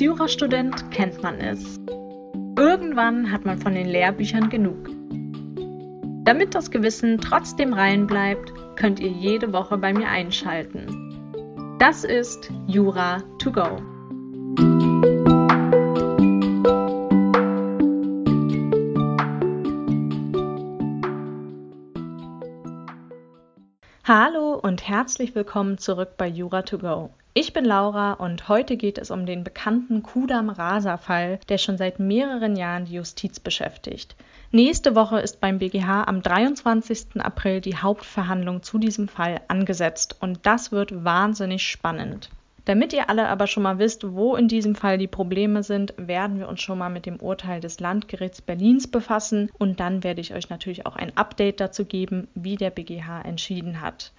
Als Jurastudent kennt man es. Irgendwann hat man von den Lehrbüchern genug. Damit das Gewissen trotzdem rein bleibt, könnt ihr jede Woche bei mir einschalten. Das ist Jura to go. Hallo und herzlich willkommen zurück bei Jura to go. Ich bin Laura und heute geht es um den bekannten Kudam-Rasa-Fall, der schon seit mehreren Jahren die Justiz beschäftigt. Nächste Woche ist beim BGH am 23. April die Hauptverhandlung zu diesem Fall angesetzt und das wird wahnsinnig spannend. Damit ihr alle aber schon mal wisst, wo in diesem Fall die Probleme sind, werden wir uns schon mal mit dem Urteil des Landgerichts Berlins befassen und dann werde ich euch natürlich auch ein Update dazu geben, wie der BGH entschieden hat.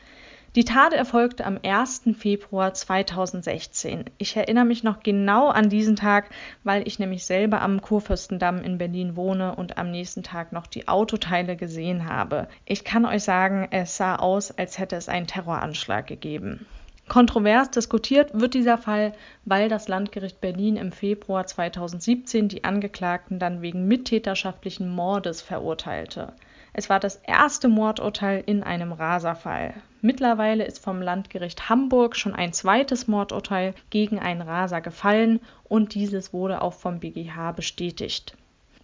Die Tat erfolgte am 1. Februar 2016. Ich erinnere mich noch genau an diesen Tag, weil ich nämlich selber am Kurfürstendamm in Berlin wohne und am nächsten Tag noch die Autoteile gesehen habe. Ich kann euch sagen, es sah aus, als hätte es einen Terroranschlag gegeben. Kontrovers diskutiert wird dieser Fall, weil das Landgericht Berlin im Februar 2017 die Angeklagten dann wegen mittäterschaftlichen Mordes verurteilte. Es war das erste Mordurteil in einem Raserfall. Mittlerweile ist vom Landgericht Hamburg schon ein zweites Mordurteil gegen einen Raser gefallen und dieses wurde auch vom BGH bestätigt.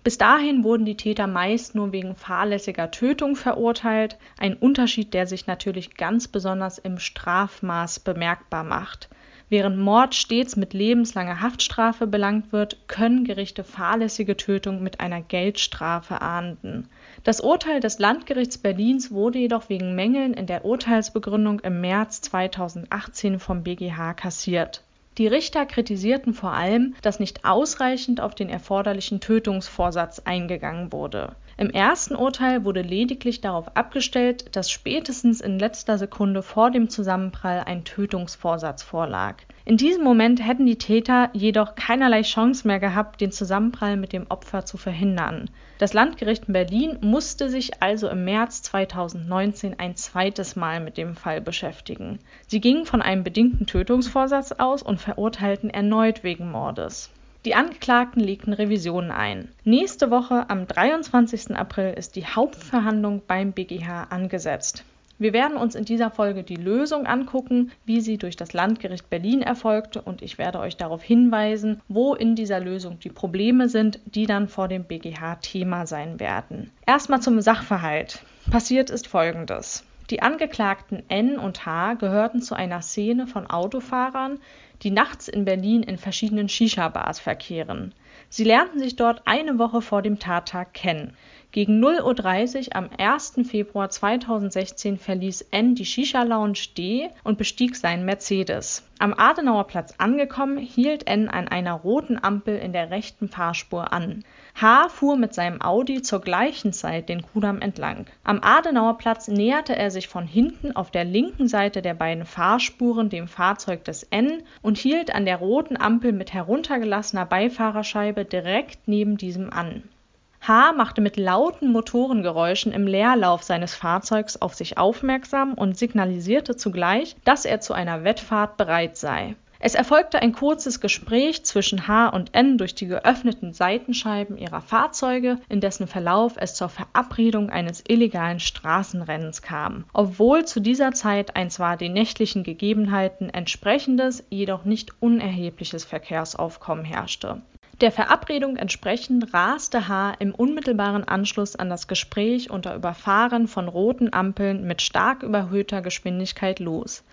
Bis dahin wurden die Täter meist nur wegen fahrlässiger Tötung verurteilt, ein Unterschied, der sich natürlich ganz besonders im Strafmaß bemerkbar macht. Während Mord stets mit lebenslanger Haftstrafe belangt wird, können Gerichte fahrlässige Tötung mit einer Geldstrafe ahnden. Das Urteil des Landgerichts Berlins wurde jedoch wegen Mängeln in der Urteilsbegründung im März 2018 vom BGH kassiert. Die Richter kritisierten vor allem, dass nicht ausreichend auf den erforderlichen Tötungsvorsatz eingegangen wurde. Im ersten Urteil wurde lediglich darauf abgestellt, dass spätestens in letzter Sekunde vor dem Zusammenprall ein Tötungsvorsatz vorlag. In diesem Moment hätten die Täter jedoch keinerlei Chance mehr gehabt, den Zusammenprall mit dem Opfer zu verhindern. Das Landgericht in Berlin musste sich also im März 2019 ein zweites Mal mit dem Fall beschäftigen. Sie gingen von einem bedingten Tötungsvorsatz aus und verurteilten erneut wegen Mordes. Die Angeklagten legten Revisionen ein. Nächste Woche am 23. April ist die Hauptverhandlung beim BGH angesetzt. Wir werden uns in dieser Folge die Lösung angucken, wie sie durch das Landgericht Berlin erfolgte und ich werde euch darauf hinweisen, wo in dieser Lösung die Probleme sind, die dann vor dem BGH Thema sein werden. Erstmal zum Sachverhalt. Passiert ist Folgendes. Die Angeklagten N und H gehörten zu einer Szene von Autofahrern, die nachts in Berlin in verschiedenen Shisha-Bars verkehren. Sie lernten sich dort eine Woche vor dem Tattag kennen. Gegen 0.30 Uhr am 1. Februar 2016 verließ N die Shisha-Lounge D und bestieg seinen Mercedes. Am Adenauerplatz angekommen, hielt N an einer roten Ampel in der rechten Fahrspur an. H. fuhr mit seinem Audi zur gleichen Zeit den Kudamm entlang. Am Adenauerplatz näherte er sich von hinten auf der linken Seite der beiden Fahrspuren dem Fahrzeug des N und hielt an der roten Ampel mit heruntergelassener Beifahrerscheibe direkt neben diesem an. H. machte mit lauten Motorengeräuschen im Leerlauf seines Fahrzeugs auf sich aufmerksam und signalisierte zugleich, dass er zu einer Wettfahrt bereit sei es erfolgte ein kurzes Gespräch zwischen H und N durch die geöffneten Seitenscheiben ihrer Fahrzeuge, in dessen Verlauf es zur Verabredung eines illegalen Straßenrennens kam, obwohl zu dieser Zeit ein zwar den nächtlichen Gegebenheiten entsprechendes, jedoch nicht unerhebliches Verkehrsaufkommen herrschte. Der Verabredung entsprechend raste H im unmittelbaren Anschluss an das Gespräch unter Überfahren von roten Ampeln mit stark überhöhter Geschwindigkeit los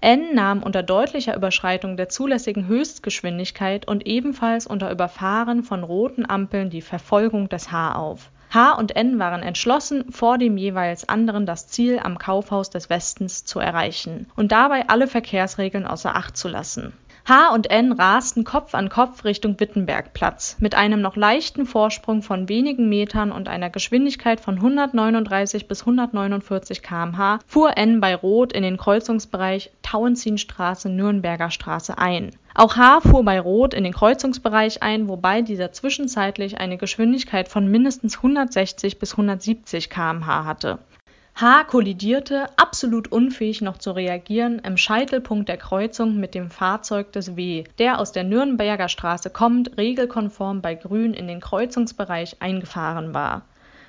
N nahm unter deutlicher Überschreitung der zulässigen Höchstgeschwindigkeit und ebenfalls unter Überfahren von roten Ampeln die Verfolgung des H auf. H und N waren entschlossen, vor dem jeweils anderen das Ziel am Kaufhaus des Westens zu erreichen und dabei alle Verkehrsregeln außer Acht zu lassen H und N rasten Kopf an Kopf Richtung Wittenbergplatz. Mit einem noch leichten Vorsprung von wenigen Metern und einer Geschwindigkeit von 139 bis 149 km/h fuhr N bei Rot in den Kreuzungsbereich Tauentzienstraße-Nürnberger Straße ein. Auch H fuhr bei Rot in den Kreuzungsbereich ein, wobei dieser zwischenzeitlich eine Geschwindigkeit von mindestens 160 bis 170 km/h hatte H. kollidierte, absolut unfähig noch zu reagieren, im Scheitelpunkt der Kreuzung mit dem Fahrzeug des W., der aus der Nürnberger Straße kommend regelkonform bei Grün in den Kreuzungsbereich eingefahren war.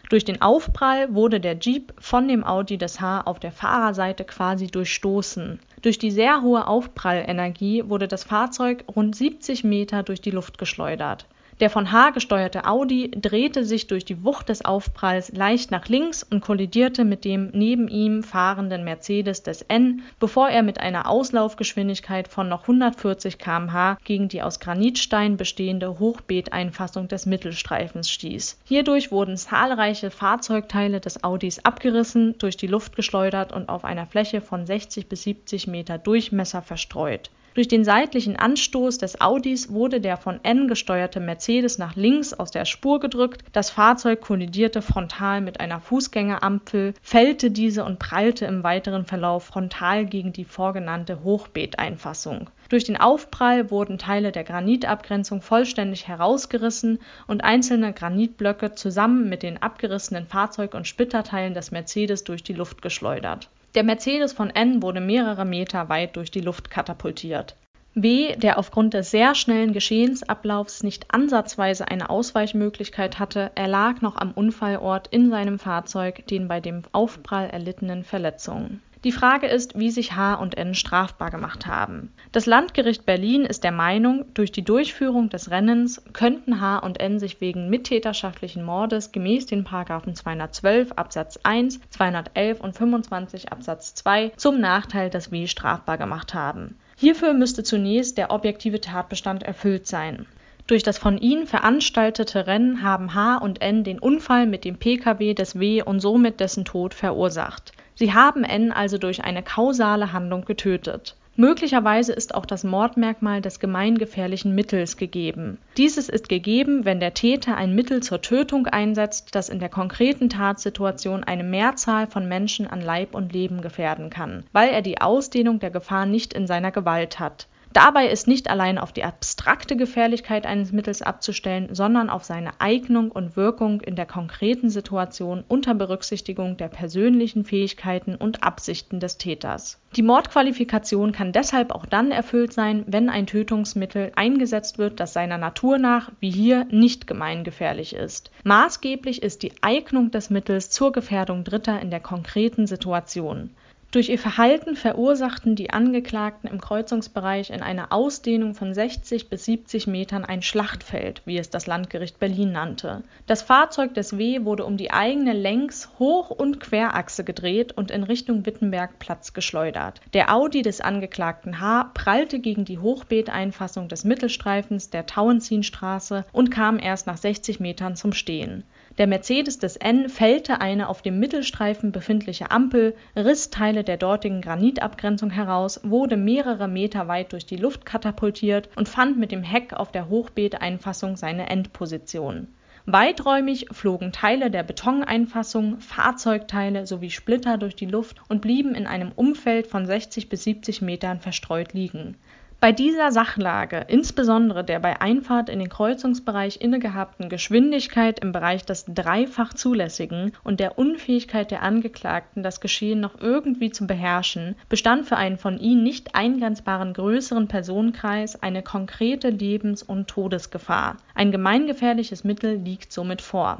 Durch den Aufprall wurde der Jeep von dem Audi des H auf der Fahrerseite quasi durchstoßen. Durch die sehr hohe Aufprallenergie wurde das Fahrzeug rund 70 Meter durch die Luft geschleudert der von H gesteuerte Audi drehte sich durch die Wucht des Aufpralls leicht nach links und kollidierte mit dem neben ihm fahrenden Mercedes des N, bevor er mit einer Auslaufgeschwindigkeit von noch 140 km/h gegen die aus Granitstein bestehende Hochbeeteinfassung des Mittelstreifens stieß. Hierdurch wurden zahlreiche Fahrzeugteile des Audis abgerissen, durch die Luft geschleudert und auf einer Fläche von 60 bis 70 Meter Durchmesser verstreut durch den seitlichen Anstoß des Audis wurde der von N gesteuerte Mercedes nach links aus der Spur gedrückt, das Fahrzeug kollidierte frontal mit einer Fußgängerampel, fällte diese und prallte im weiteren Verlauf frontal gegen die vorgenannte Hochbeeteinfassung. Durch den Aufprall wurden Teile der Granitabgrenzung vollständig herausgerissen und einzelne Granitblöcke zusammen mit den abgerissenen Fahrzeug und Splitterteilen des Mercedes durch die Luft geschleudert der Mercedes von N wurde mehrere Meter weit durch die Luft katapultiert. W., der aufgrund des sehr schnellen Geschehensablaufs nicht ansatzweise eine Ausweichmöglichkeit hatte, erlag noch am Unfallort in seinem Fahrzeug den bei dem Aufprall erlittenen Verletzungen die Frage ist, wie sich H und N strafbar gemacht haben. Das Landgericht Berlin ist der Meinung, durch die Durchführung des Rennens könnten H und N sich wegen mittäterschaftlichen Mordes gemäß den Paragraphen 212 Absatz 1, 211 und 25 Absatz 2 zum Nachteil des W strafbar gemacht haben. Hierfür müsste zunächst der objektive Tatbestand erfüllt sein. Durch das von ihnen veranstaltete Rennen haben H und N den Unfall mit dem Pkw des W und somit dessen Tod verursacht Sie haben N also durch eine kausale Handlung getötet. Möglicherweise ist auch das Mordmerkmal des gemeingefährlichen Mittels gegeben. Dieses ist gegeben, wenn der Täter ein Mittel zur Tötung einsetzt, das in der konkreten Tatsituation eine Mehrzahl von Menschen an Leib und Leben gefährden kann, weil er die Ausdehnung der Gefahr nicht in seiner Gewalt hat Dabei ist nicht allein auf die abstrakte Gefährlichkeit eines Mittels abzustellen, sondern auf seine Eignung und Wirkung in der konkreten Situation unter Berücksichtigung der persönlichen Fähigkeiten und Absichten des Täters. Die Mordqualifikation kann deshalb auch dann erfüllt sein, wenn ein Tötungsmittel eingesetzt wird, das seiner Natur nach, wie hier, nicht gemeingefährlich ist. Maßgeblich ist die Eignung des Mittels zur Gefährdung Dritter in der konkreten Situation durch ihr Verhalten verursachten die Angeklagten im Kreuzungsbereich in einer Ausdehnung von 60 bis 70 Metern ein Schlachtfeld, wie es das Landgericht Berlin nannte. Das Fahrzeug des W wurde um die eigene Längs-, Hoch- und Querachse gedreht und in Richtung Wittenbergplatz geschleudert. Der Audi des Angeklagten H prallte gegen die Hochbeeteinfassung des Mittelstreifens der Tauentzienstraße und kam erst nach 60 Metern zum Stehen. Der Mercedes des N fällte eine auf dem Mittelstreifen befindliche Ampel, riss Teile der dortigen Granitabgrenzung heraus, wurde mehrere Meter weit durch die Luft katapultiert und fand mit dem Heck auf der Hochbeeteinfassung seine Endposition. Weiträumig flogen Teile der Betoneinfassung, Fahrzeugteile sowie Splitter durch die Luft und blieben in einem Umfeld von 60 bis 70 Metern verstreut liegen bei dieser Sachlage, insbesondere der bei Einfahrt in den Kreuzungsbereich innegehabten Geschwindigkeit im Bereich des dreifach Zulässigen und der Unfähigkeit der Angeklagten, das Geschehen noch irgendwie zu beherrschen, bestand für einen von ihnen nicht eingrenzbaren größeren Personenkreis eine konkrete Lebens- und Todesgefahr. Ein gemeingefährliches Mittel liegt somit vor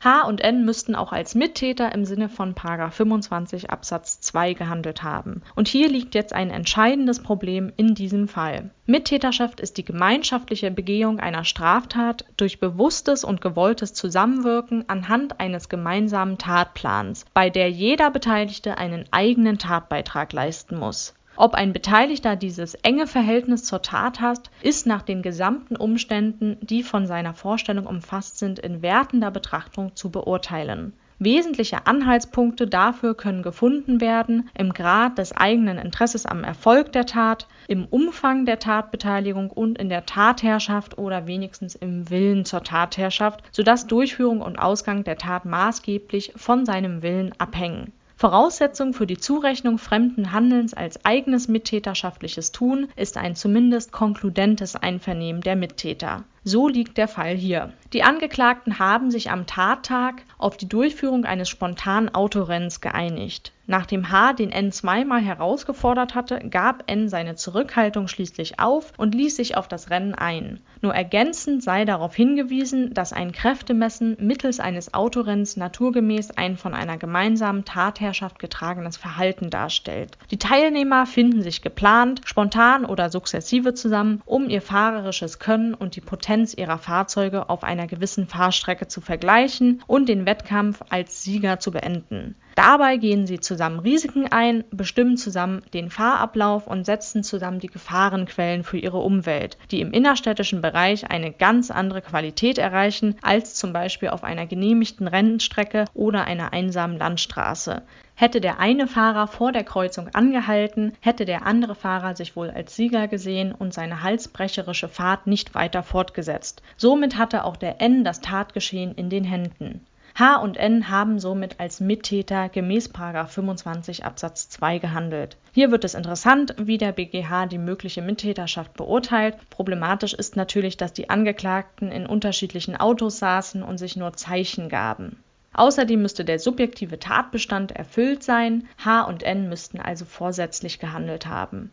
H und N müssten auch als Mittäter im Sinne von 25 Absatz 2 gehandelt haben. Und hier liegt jetzt ein entscheidendes Problem in diesem Fall. Mittäterschaft ist die gemeinschaftliche Begehung einer Straftat durch bewusstes und gewolltes Zusammenwirken anhand eines gemeinsamen Tatplans, bei der jeder Beteiligte einen eigenen Tatbeitrag leisten muss. Ob ein Beteiligter dieses enge Verhältnis zur Tat hat, ist nach den gesamten Umständen, die von seiner Vorstellung umfasst sind, in wertender Betrachtung zu beurteilen. Wesentliche Anhaltspunkte dafür können gefunden werden im Grad des eigenen Interesses am Erfolg der Tat, im Umfang der Tatbeteiligung und in der Tatherrschaft oder wenigstens im Willen zur Tatherrschaft, sodass Durchführung und Ausgang der Tat maßgeblich von seinem Willen abhängen Voraussetzung für die Zurechnung fremden Handelns als eigenes mittäterschaftliches Tun ist ein zumindest konkludentes Einvernehmen der Mittäter So liegt der Fall hier. Die Angeklagten haben sich am Tattag auf die Durchführung eines spontanen Autorennens geeinigt. Nachdem H. den N zweimal herausgefordert hatte, gab N seine Zurückhaltung schließlich auf und ließ sich auf das Rennen ein. Nur ergänzend sei darauf hingewiesen, dass ein Kräftemessen mittels eines Autorennens naturgemäß ein von einer gemeinsamen Tatherrschaft getragenes Verhalten darstellt. Die Teilnehmer finden sich geplant, spontan oder sukzessive zusammen, um ihr fahrerisches Können und die Potenz ihrer Fahrzeuge auf einer gewissen Fahrstrecke zu vergleichen und den Wettkampf als Sieger zu beenden. Dabei gehen sie zusammen Risiken ein, bestimmen zusammen den Fahrablauf und setzen zusammen die Gefahrenquellen für ihre Umwelt, die im innerstädtischen Bereich eine ganz andere Qualität erreichen als zum Beispiel auf einer genehmigten Rennstrecke oder einer einsamen Landstraße. Hätte der eine Fahrer vor der Kreuzung angehalten, hätte der andere Fahrer sich wohl als Sieger gesehen und seine halsbrecherische Fahrt nicht weiter fortgesetzt. Somit hatte auch der N das Tatgeschehen in den Händen. H und N haben somit als Mittäter gemäß 25 Absatz 2 gehandelt. Hier wird es interessant, wie der BGH die mögliche Mittäterschaft beurteilt. Problematisch ist natürlich, dass die Angeklagten in unterschiedlichen Autos saßen und sich nur Zeichen gaben. Außerdem müsste der subjektive Tatbestand erfüllt sein, H und N müssten also vorsätzlich gehandelt haben.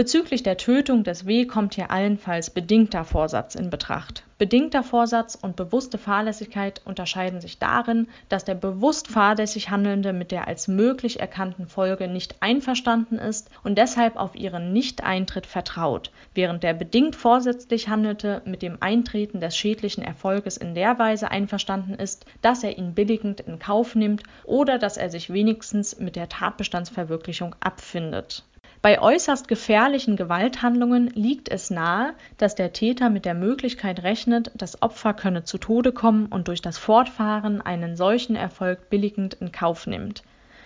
Bezüglich der Tötung des W kommt hier allenfalls bedingter Vorsatz in Betracht. Bedingter Vorsatz und bewusste Fahrlässigkeit unterscheiden sich darin, dass der bewusst fahrlässig Handelnde mit der als möglich erkannten Folge nicht einverstanden ist und deshalb auf ihren Nichteintritt vertraut, während der bedingt vorsätzlich Handelte mit dem Eintreten des schädlichen Erfolges in der Weise einverstanden ist, dass er ihn billigend in Kauf nimmt oder dass er sich wenigstens mit der Tatbestandsverwirklichung abfindet bei äußerst gefährlichen Gewalthandlungen liegt es nahe, dass der Täter mit der Möglichkeit rechnet, das Opfer könne zu Tode kommen und durch das Fortfahren einen solchen Erfolg billigend in Kauf nimmt.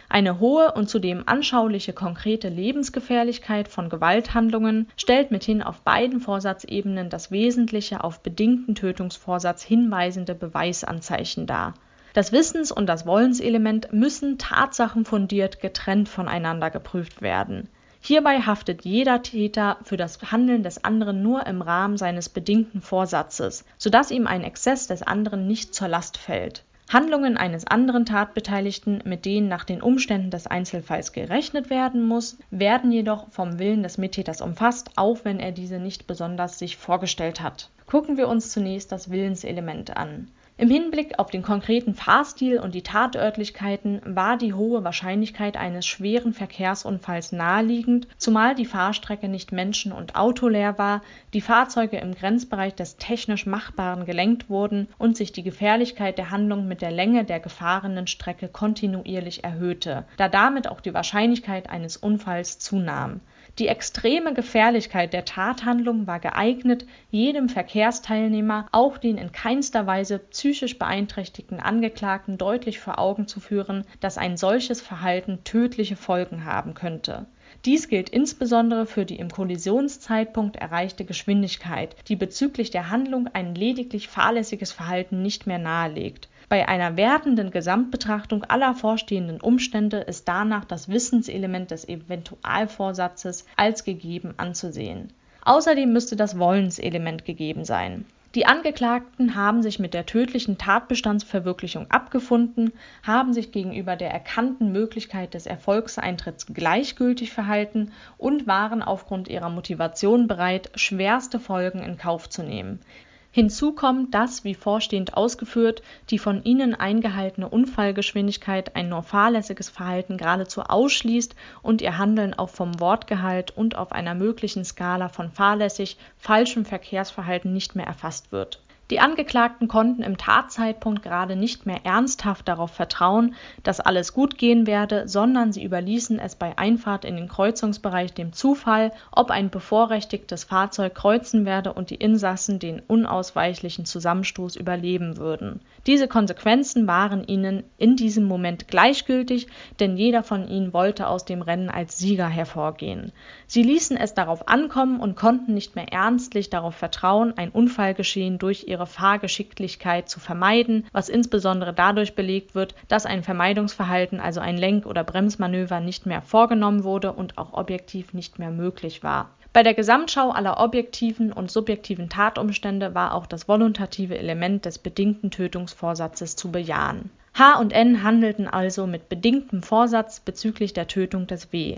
Eine hohe und zudem anschauliche konkrete Lebensgefährlichkeit von Gewalthandlungen stellt mithin auf beiden Vorsatzebenen das wesentliche auf bedingten Tötungsvorsatz hinweisende Beweisanzeichen dar. Das Wissens und das Wollenselement müssen tatsachenfundiert getrennt voneinander geprüft werden Hierbei haftet jeder Täter für das Handeln des anderen nur im Rahmen seines bedingten Vorsatzes, sodass ihm ein Exzess des anderen nicht zur Last fällt. Handlungen eines anderen Tatbeteiligten, mit denen nach den Umständen des Einzelfalls gerechnet werden muss, werden jedoch vom Willen des Mittäters umfasst, auch wenn er diese nicht besonders sich vorgestellt hat. Gucken wir uns zunächst das Willenselement an im Hinblick auf den konkreten Fahrstil und die Tatörtlichkeiten war die hohe Wahrscheinlichkeit eines schweren Verkehrsunfalls naheliegend, zumal die Fahrstrecke nicht menschen und autoleer war, die Fahrzeuge im Grenzbereich des technisch Machbaren gelenkt wurden und sich die Gefährlichkeit der Handlung mit der Länge der gefahrenen Strecke kontinuierlich erhöhte, da damit auch die Wahrscheinlichkeit eines Unfalls zunahm die extreme Gefährlichkeit der Tathandlung war geeignet, jedem Verkehrsteilnehmer, auch den in keinster Weise psychisch beeinträchtigten Angeklagten deutlich vor Augen zu führen, dass ein solches Verhalten tödliche Folgen haben könnte. Dies gilt insbesondere für die im Kollisionszeitpunkt erreichte Geschwindigkeit, die bezüglich der Handlung ein lediglich fahrlässiges Verhalten nicht mehr nahelegt bei einer wertenden Gesamtbetrachtung aller vorstehenden Umstände ist danach das Wissenselement des Eventualvorsatzes als gegeben anzusehen. Außerdem müsste das Wollenselement gegeben sein. Die Angeklagten haben sich mit der tödlichen Tatbestandsverwirklichung abgefunden, haben sich gegenüber der erkannten Möglichkeit des Erfolgseintritts gleichgültig verhalten und waren aufgrund ihrer Motivation bereit, schwerste Folgen in Kauf zu nehmen Hinzu kommt, dass, wie vorstehend ausgeführt, die von ihnen eingehaltene Unfallgeschwindigkeit ein nur fahrlässiges Verhalten geradezu ausschließt und ihr Handeln auch vom Wortgehalt und auf einer möglichen Skala von fahrlässig falschem Verkehrsverhalten nicht mehr erfasst wird die Angeklagten konnten im Tatzeitpunkt gerade nicht mehr ernsthaft darauf vertrauen, dass alles gut gehen werde, sondern sie überließen es bei Einfahrt in den Kreuzungsbereich dem Zufall, ob ein bevorrechtigtes Fahrzeug kreuzen werde und die Insassen den unausweichlichen Zusammenstoß überleben würden. Diese Konsequenzen waren ihnen in diesem Moment gleichgültig, denn jeder von ihnen wollte aus dem Rennen als Sieger hervorgehen. Sie ließen es darauf ankommen und konnten nicht mehr ernstlich darauf vertrauen, ein Unfallgeschehen durch ihre Fahrgeschicklichkeit zu vermeiden, was insbesondere dadurch belegt wird, dass ein Vermeidungsverhalten, also ein Lenk- oder Bremsmanöver, nicht mehr vorgenommen wurde und auch objektiv nicht mehr möglich war. Bei der Gesamtschau aller objektiven und subjektiven Tatumstände war auch das voluntative Element des bedingten Tötungsvorsatzes zu bejahen. H und N handelten also mit bedingtem Vorsatz bezüglich der Tötung des W.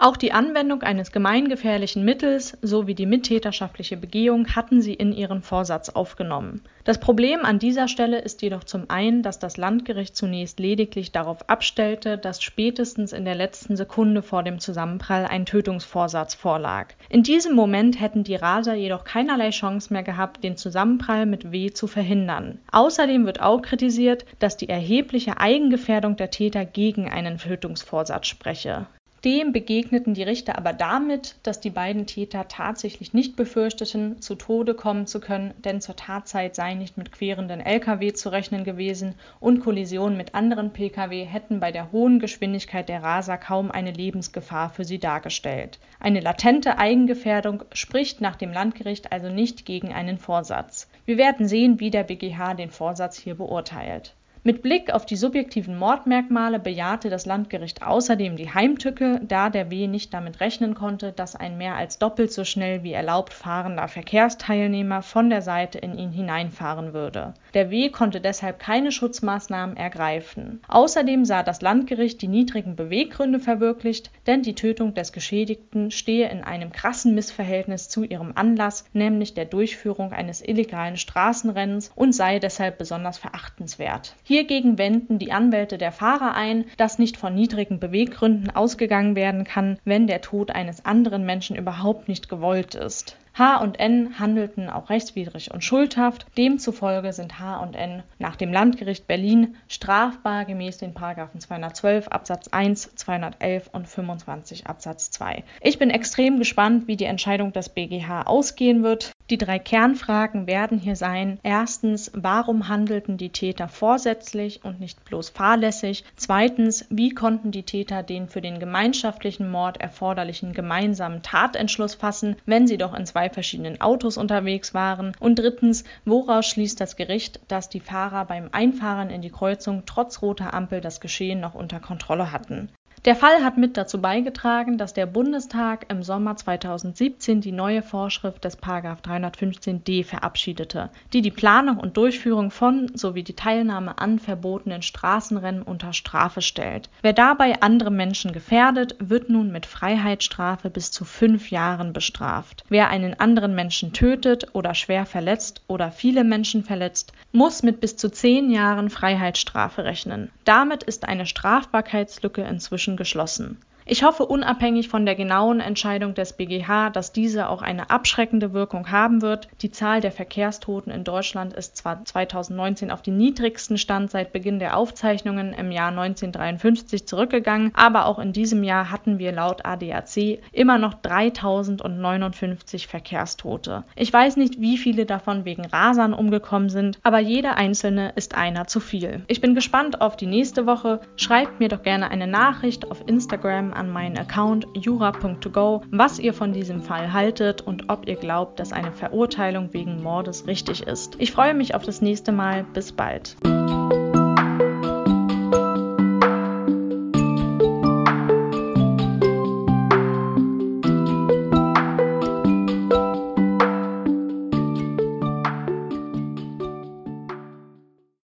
Auch die Anwendung eines gemeingefährlichen Mittels sowie die mittäterschaftliche Begehung hatten sie in ihren Vorsatz aufgenommen. Das Problem an dieser Stelle ist jedoch zum einen, dass das Landgericht zunächst lediglich darauf abstellte, dass spätestens in der letzten Sekunde vor dem Zusammenprall ein Tötungsvorsatz vorlag. In diesem Moment hätten die Raser jedoch keinerlei Chance mehr gehabt, den Zusammenprall mit W zu verhindern. Außerdem wird auch kritisiert, dass die erhebliche Eigengefährdung der Täter gegen einen Tötungsvorsatz spreche. Dem begegneten die Richter aber damit, dass die beiden Täter tatsächlich nicht befürchteten, zu Tode kommen zu können, denn zur Tatzeit sei nicht mit querenden Lkw zu rechnen gewesen und Kollisionen mit anderen Pkw hätten bei der hohen Geschwindigkeit der Raser kaum eine Lebensgefahr für sie dargestellt. Eine latente Eigengefährdung spricht nach dem Landgericht also nicht gegen einen Vorsatz. Wir werden sehen, wie der BGH den Vorsatz hier beurteilt mit Blick auf die subjektiven Mordmerkmale bejahte das Landgericht außerdem die Heimtücke, da der W. nicht damit rechnen konnte, dass ein mehr als doppelt so schnell wie erlaubt fahrender Verkehrsteilnehmer von der Seite in ihn hineinfahren würde. Der W. konnte deshalb keine Schutzmaßnahmen ergreifen. Außerdem sah das Landgericht die niedrigen Beweggründe verwirklicht, denn die Tötung des Geschädigten stehe in einem krassen Missverhältnis zu ihrem Anlass, nämlich der Durchführung eines illegalen Straßenrennens und sei deshalb besonders verachtenswert. Hiergegen wenden die Anwälte der Fahrer ein, dass nicht von niedrigen Beweggründen ausgegangen werden kann, wenn der Tod eines anderen Menschen überhaupt nicht gewollt ist H und N handelten auch rechtswidrig und schuldhaft, demzufolge sind H und N nach dem Landgericht Berlin strafbar gemäß den Paragraphen 212 Absatz 1, 211 und 25 Absatz 2. Ich bin extrem gespannt, wie die Entscheidung des BGH ausgehen wird. Die drei Kernfragen werden hier sein. Erstens, warum handelten die Täter vorsätzlich und nicht bloß fahrlässig? Zweitens, wie konnten die Täter den für den gemeinschaftlichen Mord erforderlichen gemeinsamen Tatentschluss fassen, wenn sie doch in zwei zwei verschiedenen Autos unterwegs waren? Und drittens, woraus schließt das Gericht, dass die Fahrer beim Einfahren in die Kreuzung trotz roter Ampel das Geschehen noch unter Kontrolle hatten? Der Fall hat mit dazu beigetragen, dass der Bundestag im Sommer 2017 die neue Vorschrift des 315d verabschiedete, die die Planung und Durchführung von sowie die Teilnahme an verbotenen Straßenrennen unter Strafe stellt. Wer dabei andere Menschen gefährdet, wird nun mit Freiheitsstrafe bis zu fünf Jahren bestraft. Wer einen anderen Menschen tötet oder schwer verletzt oder viele Menschen verletzt, muss mit bis zu zehn Jahren Freiheitsstrafe rechnen. Damit ist eine Strafbarkeitslücke inzwischen geschlossen ich hoffe unabhängig von der genauen Entscheidung des BGH, dass diese auch eine abschreckende Wirkung haben wird. Die Zahl der Verkehrstoten in Deutschland ist zwar 2019 auf den niedrigsten Stand seit Beginn der Aufzeichnungen im Jahr 1953 zurückgegangen, aber auch in diesem Jahr hatten wir laut ADAC immer noch 3059 Verkehrstote. Ich weiß nicht, wie viele davon wegen Rasern umgekommen sind, aber jeder einzelne ist einer zu viel. Ich bin gespannt auf die nächste Woche. Schreibt mir doch gerne eine Nachricht auf Instagram an meinen Account jura.to was ihr von diesem Fall haltet und ob ihr glaubt, dass eine Verurteilung wegen Mordes richtig ist. Ich freue mich auf das nächste Mal. Bis bald.